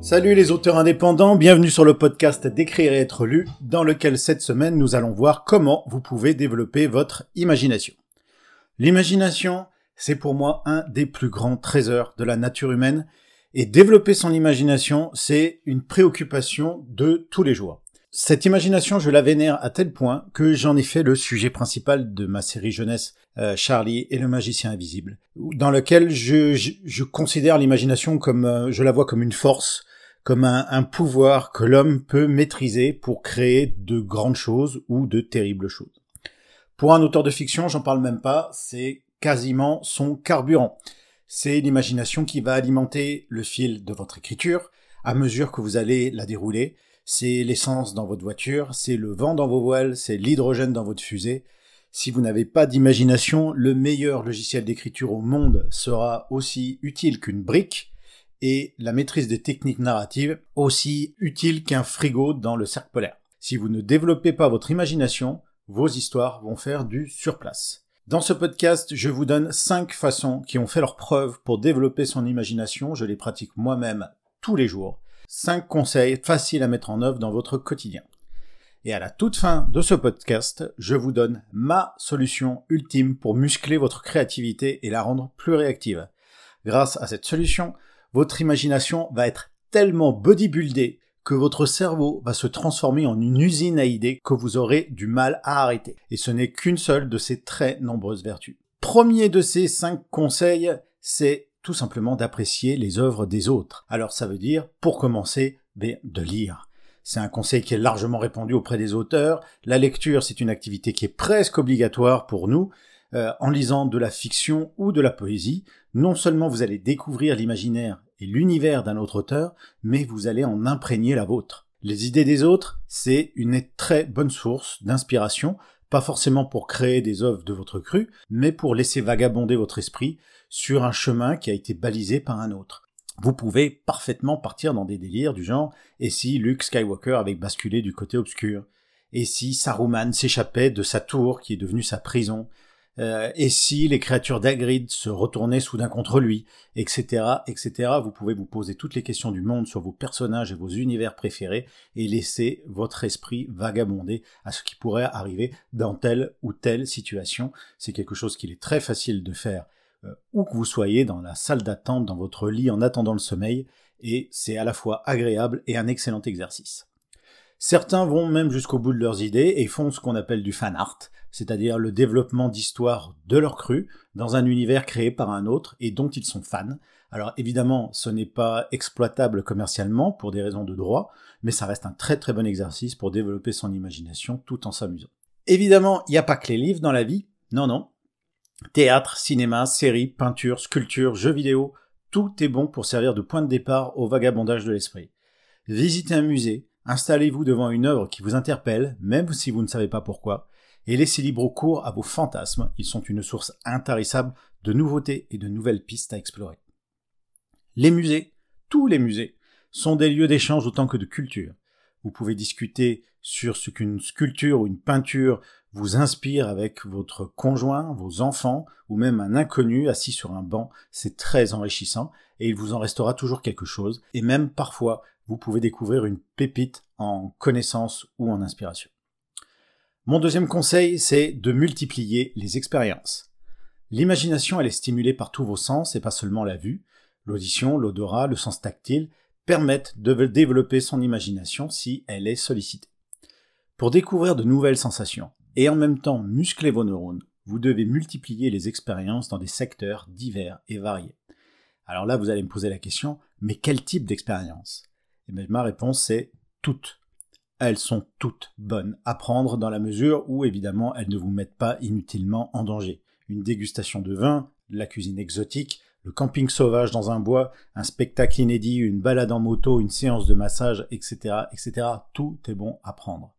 Salut les auteurs indépendants, bienvenue sur le podcast D'écrire et être lu, dans lequel cette semaine nous allons voir comment vous pouvez développer votre imagination. L'imagination, c'est pour moi un des plus grands trésors de la nature humaine, et développer son imagination, c'est une préoccupation de tous les jours. Cette imagination, je la vénère à tel point que j'en ai fait le sujet principal de ma série jeunesse euh, Charlie et le magicien invisible, dans lequel je, considère l'imagination comme, euh, je la vois comme une force, comme un, pouvoir que l'homme peut maîtriser pour créer de grandes choses ou de terribles choses. Pour un auteur de fiction, j'en parle même pas, c'est quasiment son carburant. C'est l'imagination qui va alimenter le fil de votre écriture à mesure que vous allez la dérouler. C'est l'essence dans votre voiture, c'est le vent dans vos voiles, c'est l'hydrogène dans votre fusée. Si vous n'avez pas d'imagination, le meilleur logiciel d'écriture au monde sera aussi utile qu'une brique et la maîtrise des techniques narratives aussi utile qu'un frigo dans le cercle polaire. Si vous ne développez pas votre imagination, vos histoires vont faire du surplace. Dans ce podcast, je vous donne 5 façons qui ont fait leur preuve pour développer son imagination. Je les pratique moi-même tous les jours. 5 conseils faciles à mettre en œuvre dans votre quotidien. Et à la toute fin de ce podcast, je vous donne ma solution ultime pour muscler votre créativité et la rendre plus réactive. Grâce à cette solution, votre imagination va être tellement bodybuildée que votre cerveau va se transformer en une usine à idées que vous aurez du mal à arrêter. Et ce n'est qu'une seule de ces très nombreuses vertus. Premier de ces cinq conseils, c'est tout simplement d'apprécier les œuvres des autres. Alors ça veut dire, pour commencer, de lire. C'est un conseil qui est largement répandu auprès des auteurs. La lecture, c'est une activité qui est presque obligatoire pour nous. Euh, en lisant de la fiction ou de la poésie, non seulement vous allez découvrir l'imaginaire et l'univers d'un autre auteur, mais vous allez en imprégner la vôtre. Les idées des autres, c'est une très bonne source d'inspiration, pas forcément pour créer des œuvres de votre cru, mais pour laisser vagabonder votre esprit sur un chemin qui a été balisé par un autre. Vous pouvez parfaitement partir dans des délires du genre et si Luke Skywalker avait basculé du côté obscur? Et si Saruman s'échappait de sa tour qui est devenue sa prison? Euh, et si les créatures d'Agrid se retournaient soudain contre lui, etc., etc. Vous pouvez vous poser toutes les questions du monde sur vos personnages et vos univers préférés et laisser votre esprit vagabonder à ce qui pourrait arriver dans telle ou telle situation. C'est quelque chose qu'il est très facile de faire euh, où que vous soyez dans la salle d'attente, dans votre lit en attendant le sommeil, et c'est à la fois agréable et un excellent exercice. Certains vont même jusqu'au bout de leurs idées et font ce qu'on appelle du fan art, c'est-à-dire le développement d'histoires de leur cru dans un univers créé par un autre et dont ils sont fans. Alors évidemment, ce n'est pas exploitable commercialement pour des raisons de droit, mais ça reste un très très bon exercice pour développer son imagination tout en s'amusant. Évidemment, il n'y a pas que les livres dans la vie, non non. Théâtre, cinéma, séries, peinture, sculpture, jeux vidéo, tout est bon pour servir de point de départ au vagabondage de l'esprit. Visitez un musée, Installez-vous devant une œuvre qui vous interpelle, même si vous ne savez pas pourquoi, et laissez libre cours à vos fantasmes, ils sont une source intarissable de nouveautés et de nouvelles pistes à explorer. Les musées, tous les musées, sont des lieux d'échange autant que de culture. Vous pouvez discuter sur ce qu'une sculpture ou une peinture vous inspire avec votre conjoint, vos enfants ou même un inconnu assis sur un banc. C'est très enrichissant et il vous en restera toujours quelque chose. Et même parfois, vous pouvez découvrir une pépite en connaissance ou en inspiration. Mon deuxième conseil, c'est de multiplier les expériences. L'imagination, elle est stimulée par tous vos sens et pas seulement la vue. L'audition, l'odorat, le sens tactile permettent de développer son imagination si elle est sollicitée. Pour découvrir de nouvelles sensations et en même temps muscler vos neurones, vous devez multiplier les expériences dans des secteurs divers et variés. Alors là, vous allez me poser la question, mais quel type d'expérience? Eh ma réponse c'est toutes. Elles sont toutes bonnes à prendre dans la mesure où évidemment elles ne vous mettent pas inutilement en danger. Une dégustation de vin, la cuisine exotique, le camping sauvage dans un bois, un spectacle inédit, une balade en moto, une séance de massage, etc., etc. Tout est bon à prendre.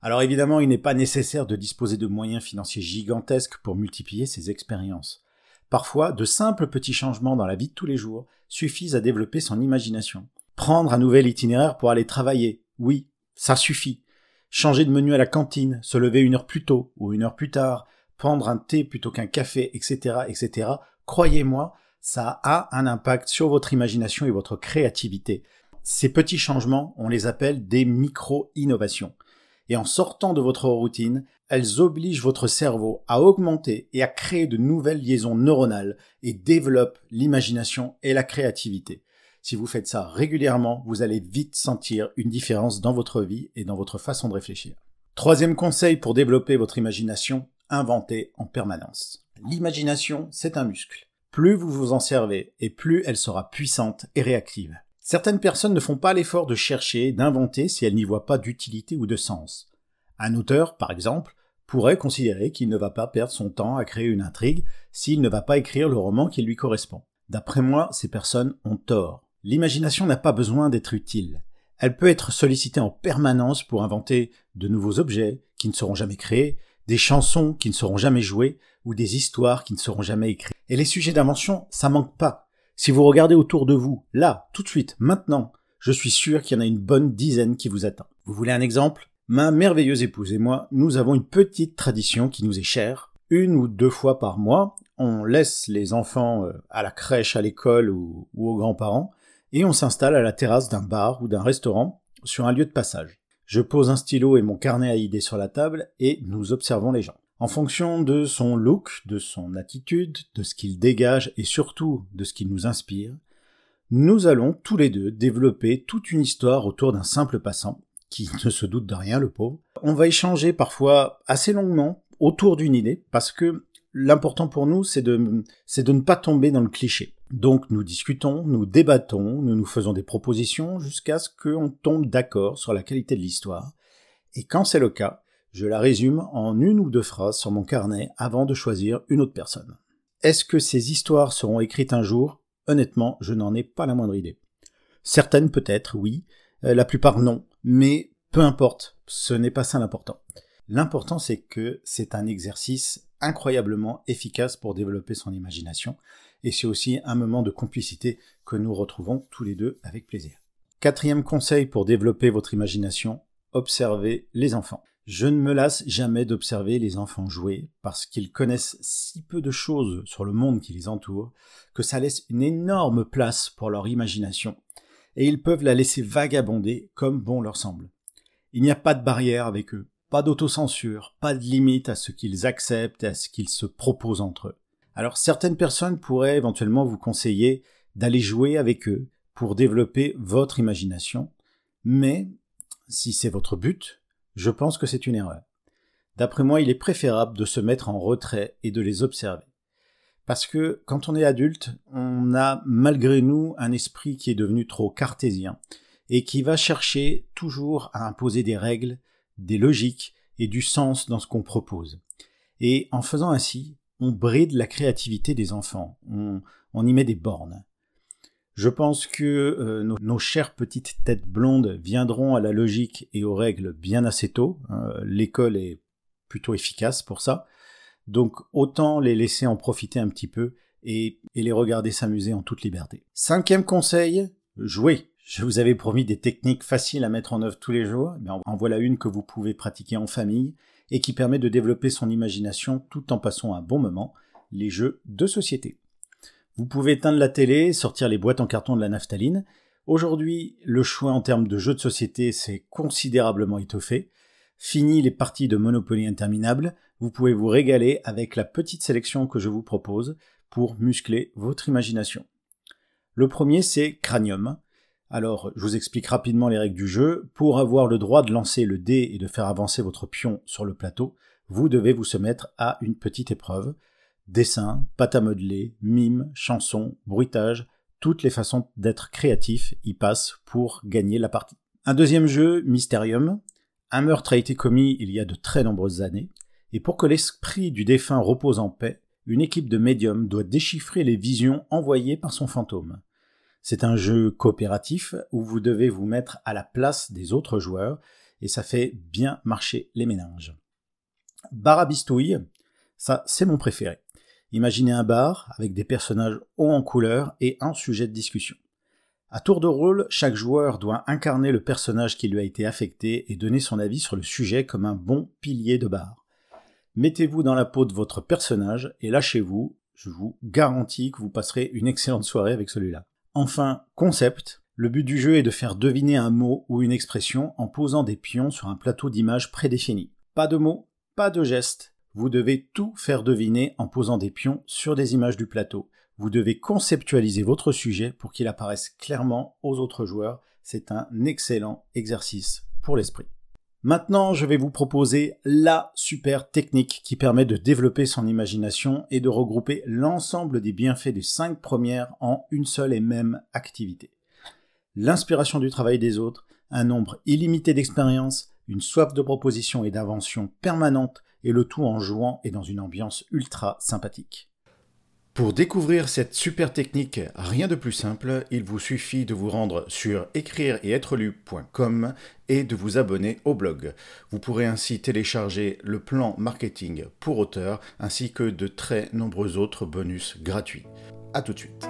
Alors évidemment, il n'est pas nécessaire de disposer de moyens financiers gigantesques pour multiplier ces expériences. Parfois, de simples petits changements dans la vie de tous les jours suffisent à développer son imagination. Prendre un nouvel itinéraire pour aller travailler, oui, ça suffit. Changer de menu à la cantine, se lever une heure plus tôt ou une heure plus tard, prendre un thé plutôt qu'un café, etc., etc. Croyez-moi, ça a un impact sur votre imagination et votre créativité. Ces petits changements, on les appelle des micro-innovations. Et en sortant de votre routine, elles obligent votre cerveau à augmenter et à créer de nouvelles liaisons neuronales et développent l'imagination et la créativité. Si vous faites ça régulièrement, vous allez vite sentir une différence dans votre vie et dans votre façon de réfléchir. Troisième conseil pour développer votre imagination, inventez en permanence. L'imagination, c'est un muscle. Plus vous vous en servez et plus elle sera puissante et réactive. Certaines personnes ne font pas l'effort de chercher, d'inventer si elles n'y voient pas d'utilité ou de sens. Un auteur, par exemple, pourrait considérer qu'il ne va pas perdre son temps à créer une intrigue s'il ne va pas écrire le roman qui lui correspond. D'après moi, ces personnes ont tort. L'imagination n'a pas besoin d'être utile. Elle peut être sollicitée en permanence pour inventer de nouveaux objets qui ne seront jamais créés, des chansons qui ne seront jamais jouées, ou des histoires qui ne seront jamais écrites. Et les sujets d'invention, ça manque pas. Si vous regardez autour de vous, là, tout de suite, maintenant, je suis sûr qu'il y en a une bonne dizaine qui vous attend. Vous voulez un exemple? Ma merveilleuse épouse et moi, nous avons une petite tradition qui nous est chère. Une ou deux fois par mois, on laisse les enfants euh, à la crèche, à l'école ou, aux grands-parents, et on s'installe à la terrasse d'un bar ou d'un restaurant sur un lieu de passage. Je pose un stylo et mon carnet à idées sur la table et nous observons les gens. En fonction de son look, de son attitude, de ce qu'il dégage et surtout de ce qu'il nous inspire, nous allons tous les deux développer toute une histoire autour d'un simple passant qui ne se doute de rien, le pauvre. On va échanger parfois assez longuement autour d'une idée, parce que l'important pour nous, c'est de, c'est de ne pas tomber dans le cliché. Donc nous discutons, nous débattons, nous nous faisons des propositions jusqu'à ce qu'on tombe d'accord sur la qualité de l'histoire. Et quand c'est le cas, je la résume en une ou deux phrases sur mon carnet avant de choisir une autre personne. Est-ce que ces histoires seront écrites un jour? Honnêtement, je n'en ai pas la moindre idée. Certaines peut-être, oui, euh, la plupart non, mais peu importe, ce n'est pas ça l'important. L'important c'est que c'est un exercice incroyablement efficace pour développer son imagination, et c'est aussi un moment de complicité que nous retrouvons tous les deux avec plaisir. Quatrième conseil pour développer votre imagination, observez les enfants. Je ne me lasse jamais d'observer les enfants jouer parce qu'ils connaissent si peu de choses sur le monde qui les entoure que ça laisse une énorme place pour leur imagination et ils peuvent la laisser vagabonder comme bon leur semble. Il n'y a pas de barrière avec eux, pas d'autocensure, pas de limite à ce qu'ils acceptent et à ce qu'ils se proposent entre eux. Alors certaines personnes pourraient éventuellement vous conseiller d'aller jouer avec eux pour développer votre imagination, mais si c'est votre but, je pense que c'est une erreur. D'après moi, il est préférable de se mettre en retrait et de les observer. Parce que quand on est adulte, on a malgré nous un esprit qui est devenu trop cartésien et qui va chercher toujours à imposer des règles, des logiques et du sens dans ce qu'on propose. Et en faisant ainsi, on bride la créativité des enfants, on, y met des bornes. Je pense que euh, nos, chères petites têtes blondes viendront à la logique et aux règles bien assez tôt. Hein. L'école est plutôt efficace pour ça. Donc autant les laisser en profiter un petit peu et, les regarder s'amuser en toute liberté. Cinquième conseil, jouer. Je vous avais promis des techniques faciles à mettre en œuvre tous les jours, mais en voilà une que vous pouvez pratiquer en famille et qui permet de développer son imagination tout en passant un bon moment, les jeux de société. Vous pouvez éteindre la télé, sortir les boîtes en carton de la naphtaline. Aujourd'hui, le choix en termes de jeux de société s'est considérablement étoffé. Fini les parties de Monopoly interminables, vous pouvez vous régaler avec la petite sélection que je vous propose pour muscler votre imagination. Le premier, c'est Cranium. Alors, je vous explique rapidement les règles du jeu. Pour avoir le droit de lancer le dé et de faire avancer votre pion sur le plateau, vous devez vous soumettre à une petite épreuve. Dessin, pâte à modeler, mime, chanson, bruitage, toutes les façons d'être créatif y passent pour gagner la partie. Un deuxième jeu, Mysterium. Un meurtre a été commis il y a de très nombreuses années et pour que l'esprit du défunt repose en paix, une équipe de médiums doit déchiffrer les visions envoyées par son fantôme. C'est un jeu coopératif où vous devez vous mettre à la place des autres joueurs et ça fait bien marcher les méninges. Barabistouille, ça c'est mon préféré. Imaginez un bar avec des personnages hauts en couleur et un sujet de discussion. À tour de rôle, chaque joueur doit incarner le personnage qui lui a été affecté et donner son avis sur le sujet comme un bon pilier de bar. Mettez-vous dans la peau de votre personnage et lâchez-vous. Je vous garantis que vous passerez une excellente soirée avec celui-là. Enfin, concept. Le but du jeu est de faire deviner un mot ou une expression en posant des pions sur un plateau d'images prédéfini. Pas de mots, pas de gestes. Vous devez tout faire deviner en posant des pions sur des images du plateau. Vous devez conceptualiser votre sujet pour qu'il apparaisse clairement aux autres joueurs. C'est un excellent exercice pour l'esprit. Maintenant, je vais vous proposer la super technique qui permet de développer son imagination et de regrouper l'ensemble des bienfaits des cinq premières en une seule et même activité. L'inspiration du travail des autres, un nombre illimité d'expériences, une soif de proposition et d'invention permanente, et le tout en jouant et dans une ambiance ultra sympathique. Pour découvrir cette super technique, rien de plus simple, il vous suffit de vous rendre sur écrire et être lu.com et de vous abonner au blog. Vous pourrez ainsi télécharger le plan marketing pour auteurs ainsi que de très nombreux autres bonus gratuits. A tout de suite.